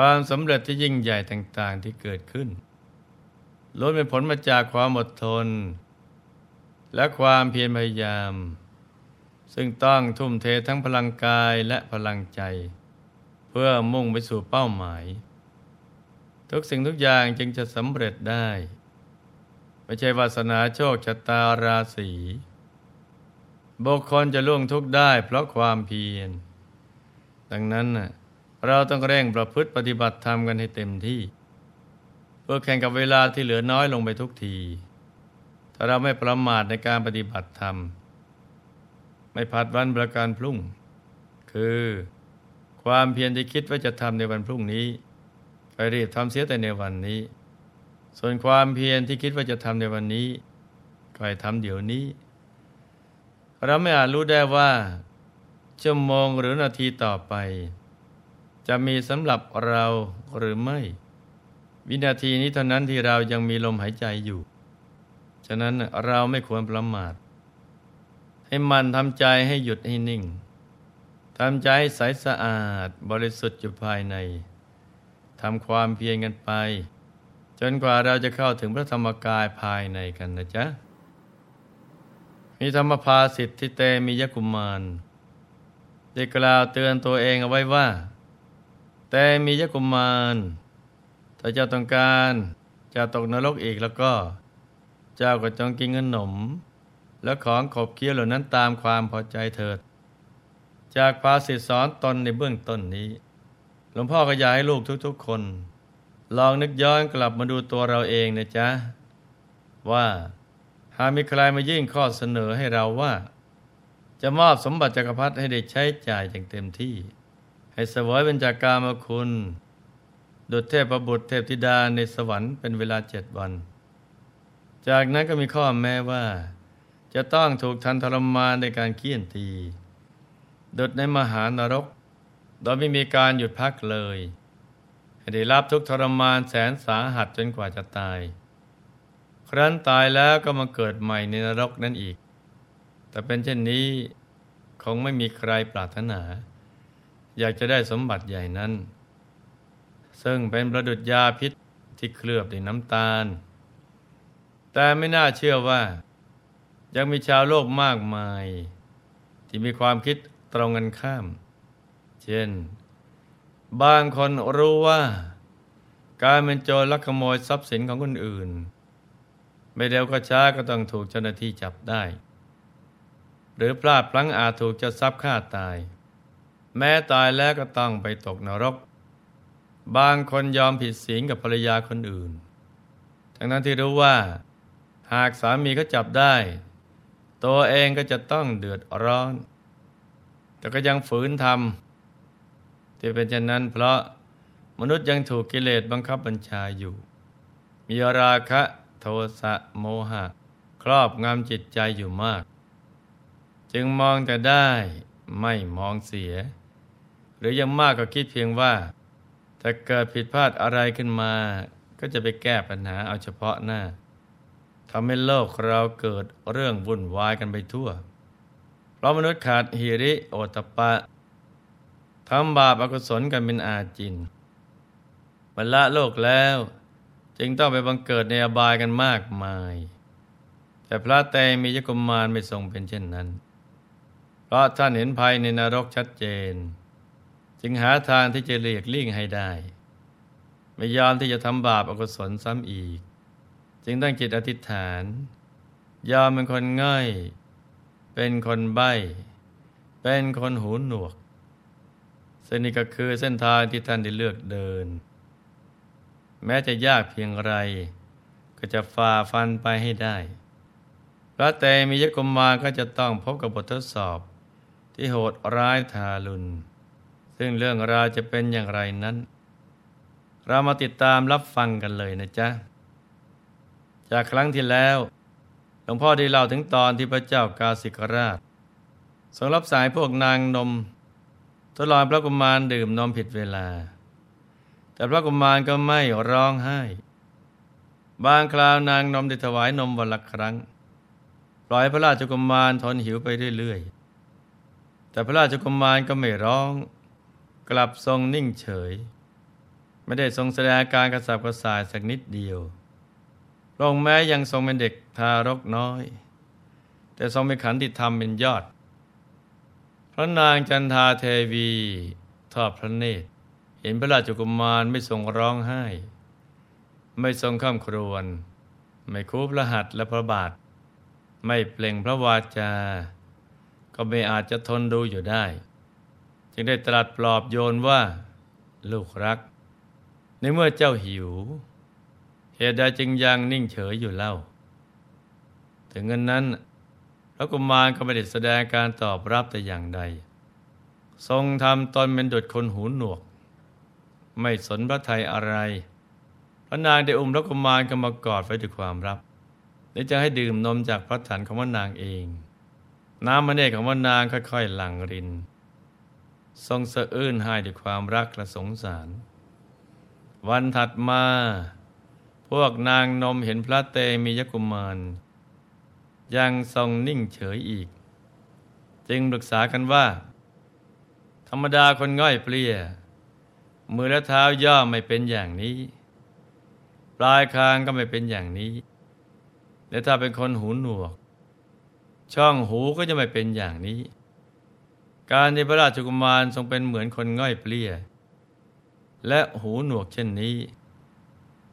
ความสำเร็จที่ยิ่งใหญ่ต่าง ๆ ที่เกิดขึ้นล้วนเป็นผลมาจากความอดทน และความเพียรพยายาม ซึ่งต้องทุ่มเททั้งพลังกายและพลังใจ เพื่อมุ่งไปสู่เป้าหมาย ทุกสิ่งทุกอย่างจึงจะสำเร็จได้ ไม่ใช่วาสนาโชคชะตาราศีบุคคลจะล่วงทุกข์ได้เพราะความเพียร ดังนั้น เราต้องเร่งประพฤติปฏิบัติธรรมกันให้เต็มที่ เพื่อแข่งกับเวลาที่เหลือน้อยลงไปทุกที ถ้าเราไม่ประมาทในการปฏิบัติธรรม ไม่ผัดวันประการพรุ่ง คือความเพียรที่คิดว่าจะทำในวันพรุ่งนี้ไปรีบทำเสียแต่ในวันนี้ ส่วนความเพียรที่คิดว่าจะทำในวันนี้ก็ให้ทำเดี๋ยวนี้ เราไม่อาจรู้ได้ว่าชั่วโมงหรือนาทีต่อไป จะมีสำหรับเราหรือไม่ วินาทีนี้เท่านั้นที่เรายังมีลมหายใจอยู่ ฉะนั้นเราไม่ควรประมาท ให้มันทำใจให้หยุดให้นิ่งทำใจใสสะอาดบริสุทธิ์อยู่ภายใน ทำความเพียรกันไป จนกว่าเราจะเข้าถึงพระธรรมกายภายในกันนะจ๊ะ มีธรรมภาสิทธิเตมียกุมาร ได้กล่าวเตือนตัวเองเอาไว้ว่า แต่มียกุมารถ้าเจ้าต้องการจะตกนรกอีกแล้วก็ เจ้าก็จงกินขนม และของขบเคี้ยวเหล่านั้นตามความพอใจเถิด จากภาษิตสอนตนในเบื้องต้นนี้ หลวงพ่อก็อยากให้ลูกทุกๆคน ลองนึกย้อนกลับมาดูตัวเราเองนะจ๊ะ ว่าหากมีใครมายื่นข้อเสนอให้เราว่า จะมอบสมบัติจักรพรรดิให้ได้ใช้จ่ายอย่างเต็มที่ ให้สวยเป็นจากการมาคุณ ดุจเทพประบุตรเทพธิดาในสวรรค์เป็นเวลาเจ็ดวัน จากนั้นก็มีข้อแม้ว่า จะต้องถูกทันทรมานในการเคี่ยนตี ดุจในมหานรก โดยไม่มีการหยุดพักเลยให้ได้รับทุกทรมานแสนสาหัสจนกว่าจะตาย ครั้นตายแล้วก็มาเกิดใหม่ในนรกนั่นอีก แต่เป็นเช่นนี้คงไม่มีใครปรารถนา อยากจะได้สมบัติใหญ่นั้น ซึ่งเป็นประดุจยาพิษที่เคลือบด้วยน้ำตาล แต่ไม่น่าเชื่อว่า ยังมีชาวโลกมากมาย ที่มีความคิดตรงกันข้าม เช่น บางคนรู้ว่า การเป็นโจรลักขโมยทรัพย์สินของคนอื่น ไม่เร็วก็ช้าก็ต้องถูกเจ้าหน้าที่จับได้ หรือพลาดพลั้งอาจถูกจะทรัพย์ฆ่าตาย แม้ตายแล้วก็ต้องไปตกนรก บางคนยอมผิดศีลกับภรรยาคนอื่น ทั้งนั้นที่รู้ว่า หากสามีเขาจับได้ ตัวเองก็จะต้องเดือดร้อน แต่ก็ยังฝืนทำที่เป็นเช่นนั้นเพราะมนุษย์ยังถูกกิเลสบังคับบัญชาอยู่ มีราคะโทสะโมหะ ครอบงำจิตใจอยู่มาก จึงมองแต่ได้ไม่มองเสีย หรือยังมากก็คิดเพียงว่า ถ้าเกิดผิดพลาดอะไรขึ้นมา ก็จะไปแก้ปัญหาเอาเฉพาะหน้าทำให้โลกเราเกิดเรื่องวุ่นวายกันไปทั่ว เพราะมนุษย์ขาดหิริโอตปะทำบาปอกุศลกันเป็นอาจินบรรละโลกแล้ว จึงต้องไปบังเกิดในอบายกันมากมาย แต่พระเตมียกุมารไม่ทรงเป็นเช่นนั้น เพราะท่านเห็นภัยในนรกชัดเจน จึงหาทางที่จะเลียกลิ่ยงให้ได้ ไม่ยอมที่จะทำบาปอกุศลซ้ำอีก จึงตั้งจิตอธิษฐาน ยอมเป็นคนง่ายเป็นคนใบ้ เป็นคนหูหนวกเส้นนี้ก็คือเส้นทางที่ท่านได้เลือกเดิน แม้จะยากเพียงไร ก็จะฝ่าฟันไปให้ได้พระเตมียกุมาก็จะต้องพบกับบททดสอบที่โหดร้ายทารุณ ซึ่งเรื่องราวจะเป็นอย่างไรนั้น เรามาติดตามรับฟังกันเลยนะจ๊ะ จากครั้งที่แล้วหลวงพ่อได้เล่าถึงตอนที่พระเจ้ากาสิกราชทรงรับสายพวกนางนมทดลองพระกุมารดื่มนมผิดเวลา แต่พระกุมารก็ไม่ร้องไห้ บางคราวนางนมได้ถวายนมวันละครั้ง ปล่อยพระราชกุมารทนหิวไปเรื่อยๆแต่พระราชกุมารก็ไม่ร้อง กลับทรงนิ่งเฉย ไม่ได้ทรงแสดงอาการกระสับกระส่ายสักนิดเดียวพระองแม้ยังทรงเป็นเด็กทารกน้อย แต่ทรงเป็นขันติธรรมเป็นยอด พระนางจันทาเทวีทอดพระเนตร เห็นพระราชกุมารไม่ทรงร้องไห้ ไม่ทรงข้ามครวญไม่คูพระหัตและพระบาท ไม่เปล่งพระวาจา ก็ไม่อาจจะทนดูอยู่ได้ จึงได้ตรัสปลอบโยนว่า ลูกรัก ในเมื่อเจ้าหิว เหตุใดจึงยังนิ่งเฉยอยู่เล่า ถึงเงินนั้นพระกุมารก็ไม่ได้แสดงการตอบรับแต่อย่างใด ทรงทำตนเป็นดุจคนหูหนวก ไม่สนพระไทยอะไร พระนางได้อุ้มพระกุมารก็มากอดไว้ด้วยความรับและจะให้ดื่มนมจากพระถันของพระนางเอง น้ำมันเอกของพระนางค่อยๆหลั่งริน ทรงสะอื้นให้ด้วยความรักและสงสาร วันถัดมา พวกนางนมเห็นพระเตมียกุมาร ยังทรงนิ่งเฉยอีก จึงปรึกษากันว่า ธรรมดาคนง่อยเปลี่ย มือและเท้าย่อไม่เป็นอย่างนี้ ปลายคางก็ไม่เป็นอย่างนี้ และถ้าเป็นคนหูหนวก ช่องหูก็จะไม่เป็นอย่างนี้ การที่พระราชกุมารทรงเป็นเหมือนคนง่อยเปลี่ยและหูหนวกเช่นนี้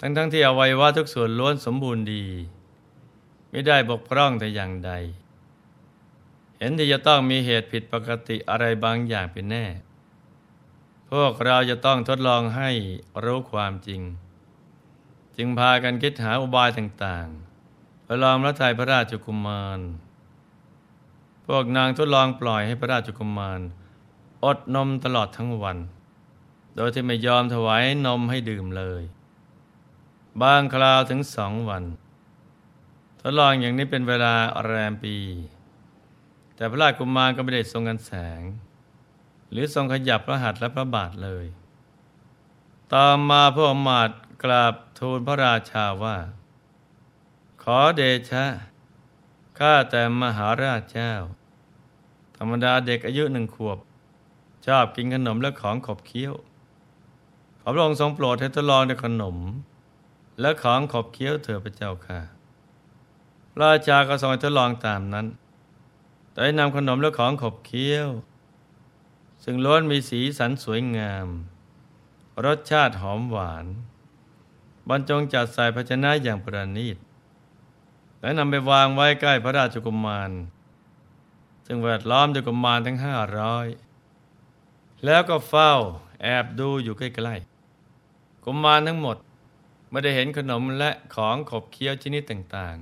ทั้งๆทที่อวัยวะทุกส่วนล้วนสมบูรณ์ดี ไม่ได้บกพร่องแต่อย่างใด เห็นที่จะต้องมีเหตุผิดปกติอะไรบางอย่างเป็นแน่ พวกเราจะต้องทดลองให้รู้ความจริง จึงพากันคิดหาอุบายต่างๆเพื่อลองรัทัยพระราชกุมาร พวกนางทดลองปล่อยให้พระราชกุมาร อดนมตลอดทั้งวัน โดยที่ไม่ยอมถวายนมให้ดื่มเลย บางคราวถึงสองวัน ทดลองอย่างนี้เป็นเวลาแรมปี แต่พระราชกุมารก็ไม่ได้ทรงกันแสง หรือทรงขยับพระหัตถ์และพระบาทเลยต่อมาพระอมาตย์กราบทูลพระราชาว่า ขอเดชะ ข้าแต่มหาราชเจ้า ธรรมดาเด็กอายุหนึ่งขวบ ชอบกินขนมและของขบเคี้ยว ขอพระองค์ทรงโปรดให้ทดลองในขนม และของขบเคี้ยวเถิดพระเจ้าค่ะราชาก็ทรงทดลองตามนั้น แต่นำขนมและของขบเคี้ยว ซึ่งล้วนมีสีสันสวยงาม รสชาติหอมหวาน บรรจงจัดใส่ภาชนะอย่างประณีต และนำไปวางไว้ใกล้พระราชกุมาร ซึ่งแวดล้อมด้วยกุมารทั้งห้าร้อยแล้วก็เฝ้าแอบดูอยู่ใกล้ๆกุมารทั้งหมดไม่ได้เห็นขนมและของขบเคี้ยวชนิดต่าง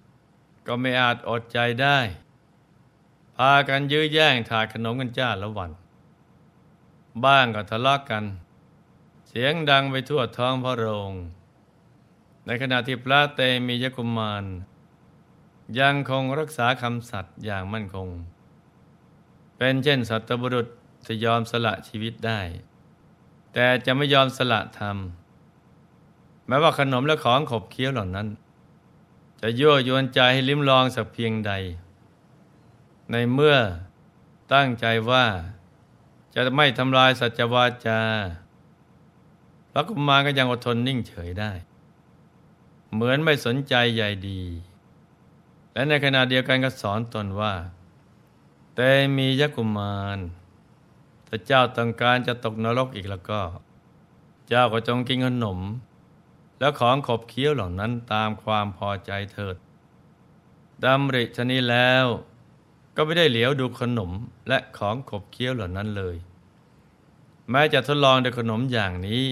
ๆ ก็ไม่อาจอดใจได้ พากันยื้อแย่งถาดขนมกันจ้าละวัน บ้างก็ทะเลาะกกัน เสียงดังไปทั่วท้องพระโรง ในขณะที่พระเตมียกุมาร ยังคงรักษาคำสัตย์อย่างมั่นคง เป็นเช่นสัตบุรุษจะยอมสละชีวิตได้ แต่จะไม่ยอมสละธรรม แม้ว่าขนมและของขบเคี้ยวเหล่านั้น จะยั่วยวนใจให้ลิ้มลองสักเพียงใด ในเมื่อตั้งใจว่าจะไม่ทำลายสัจวาจาพระกุมารก็ยังอดทนนิ่งเฉยได้ เหมือนไม่สนใจใหญ่ดี และในขณะเดียวกันก็สอนตนว่า แต่มียกุมารถ้าเจ้าต้องการจะตกนรกอีกแล้วก็ เจ้าก็จงกินขนม แล้วของขบเคี้ยวเหล่านั้นตามความพอใจเถิดดำริชนี้แล้ว ก็ไม่ได้เหลียวดูขนมและของขบเคี้ยวเหล่านั้นเลย แม้จะทดลองด้วยขนมอย่างนี้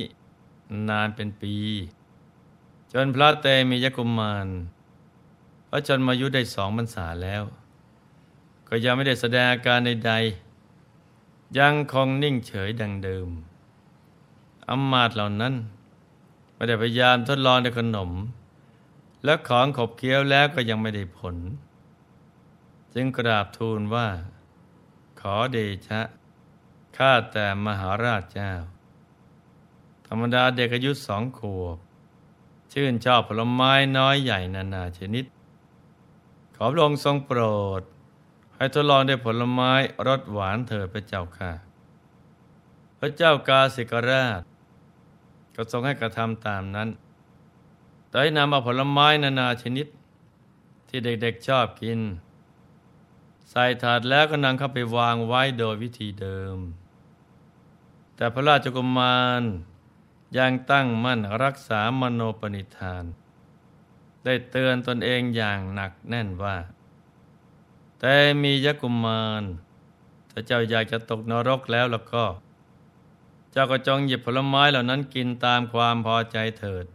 นานเป็นปี จนพระเตมียกุมารพระชนมายุได้สองพรรษาแล้ว ก็ยังไม่ได้แสดงอาการใดๆ ยังคงนิ่งเฉยดังเดิมอำมาตย์เหล่านั้นไม่ได้พยายามทดลองด้วยขนม และของขบเคี้ยวแล้วก็ยังไม่ได้ผล จึงกราบทูลว่า ขอเดชะ ข้าแต่มหาราชเจ้า ธรรมดาเด็กอายุสองขวบ ชื่นชอบผลไม้น้อยใหญ่นานาชนิด ขอพระองค์ทรงโปรด ให้ทดลองได้ผลไม้รสหวานเถิดพระเจ้าค่ะ พระเจ้ากาสิกราช ก็ทรงให้กระทำตามนั้นแต่ให้นำเอาผลไม้นานาชนิด ที่เด็กๆชอบกิน ใส่ถาดแล้วก็นำเข้าไปวางไว้โดยวิธีเดิม แต่พระราชกุมาร ยังตั้งมั่นรักษามโนปณิธาน ได้เตือนตนเองอย่างหนักแน่นว่า แต่มียกุมารถ้าเจ้าอยากจะตกนรกแล้วแล้วก็ เจ้าก็จงหยิบผลไม้เหล่านั้นกินตามความพอใจเถิด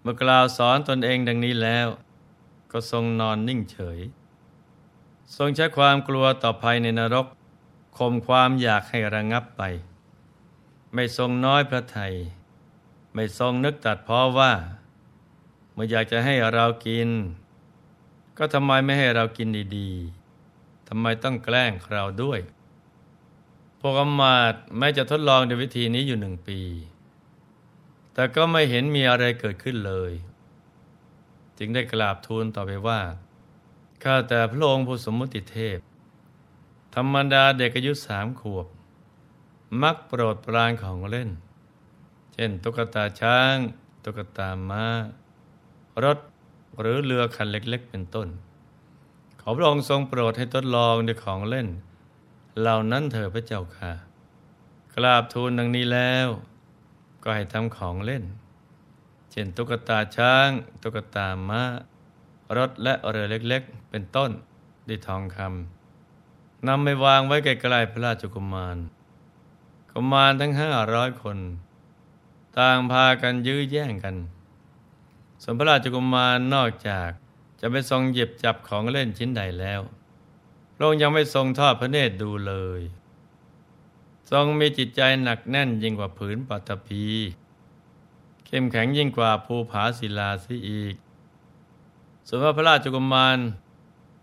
เมื่อกล่าวสอนตนเองดังนี้แล้ว ก็ทรงนอนนิ่งเฉย ทรงใช้ความกลัวต่อภัยในนรกข่มความอยากให้ระงับไป ไม่ทรงน้อยพระไทย ไม่ทรงนึกตัดเพราะว่า เมื่ออยากจะให้เรากิน ก็ทำไมไม่ให้เรากินดีๆทำไมต้องแกล้งเราด้วย พวกอมาตแม้จะทดลองด้วยวิธีนี้อยู่หนึ่งปี แต่ก็ไม่เห็นมีอะไรเกิดขึ้นเลย จึงได้กราบทูลต่อไปว่าข้าแต่พระองค์ผู้สมมุติเทพ ธรรมดาเด็กอายุสามขวบ มักโปรดปรานของเล่น เช่น ตุ๊กตาช้าง ตุ๊กตาม้า รถหรือเรือคันเล็กๆ เป็นต้น ขอพระองค์ทรงโปรดให้ทดลองด้วยของเล่น เหล่านั้นเถิดพระเจ้าค่ะ กราบทูลดังนี้แล้ว ก็ให้ทำของเล่น เช่น ตุ๊กตาช้าง ตุ๊กตาม้า รถและเรือเล็กๆ เป็นต้นด้วยทองคำนำไปวางไว้ใกล้ๆพระราชกุมาร กุมารทั้งห้าร้อยคน ต่างพากันยื้อแย่งกันส่วนพระราชกุมารนอกจากจะไปทรงหยิบจับของเล่นชิ้นใดแล้วพระองค์ยังไม่ทรงทอดพระเนตรดูเลย ทรงมีจิตใจหนักแน่นยิ่งกว่าผืนปัตภีเข้มแข็งยิ่งกว่าภูผาศิลาสิอีกส่วนว่าพระราชกุมาร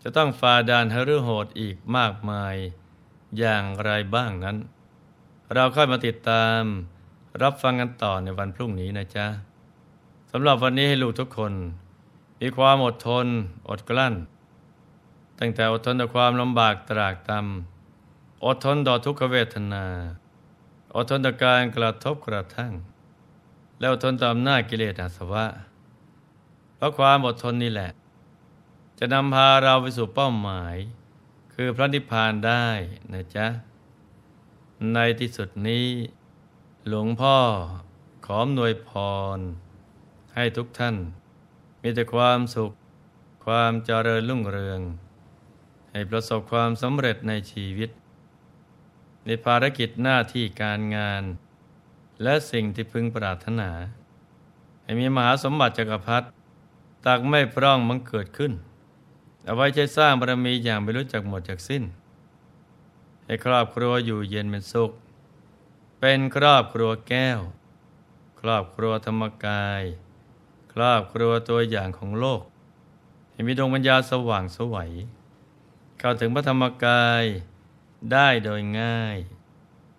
จะต้องฝ่าด่านหฤโหดอีกมากมายอย่างไรบ้างนั้น เราค่อยมาติดตามรับฟังกันต่อในวันพรุ่งนี้นะจ๊ะสำหรับวันนี้ให้ลูกทุกคน มีความอดทน อดกลั้น ตั้งแต่อดทนต่อความลำบากตรากตำอดทนต่อทุกขเวทนา อดทนต่อการกระทบกระทั่ง แล้วอดทนต่ออำนาจกิเลสอาสวะ เพราะความอดทนนี่แหละ จะนำพาเราไปสู่เป้าหมาย คือพระนิพพานได้นะจ๊ะ ในที่สุดนี้ หลวงพ่อขออำนวยพร ให้ทุกท่าน มีแต่ความสุข ความเจริญรุ่งเรือง ให้ประสบความสำเร็จในชีวิต ในภารกิจหน้าที่การงาน และสิ่งที่พึงปรารถนา ให้มีมหาสมบัติจักรพรรดิตักไม่พร่องมังเกิดขึ้น เอาไว้ใช้สร้างบารมีอย่างไม่รู้จักหมดจากสิ้น ให้ครอบครัวอยู่เย็นเป็นสุข เป็นครอบครัวแก้ว ครอบครัวธรรมกาย ครอบครัวตัวอย่างของโลก ให้มีดวงปัญญาสว่างสวัยเข้าถึงพระธรรมกายได้โดยง่าย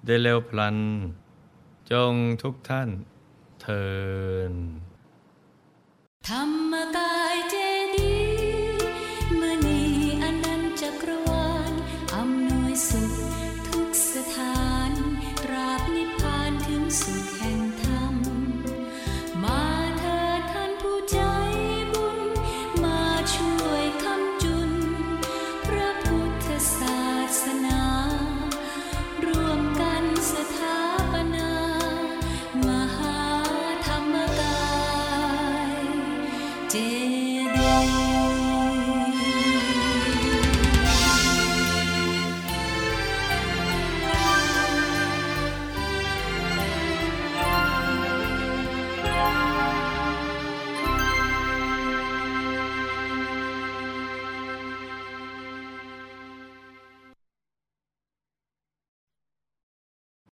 ได้เร็วพลัน จงทุกท่านเทินธรรมกายเจดีย์มณีอนันต์จักรวาลอำนวยสุข ทุก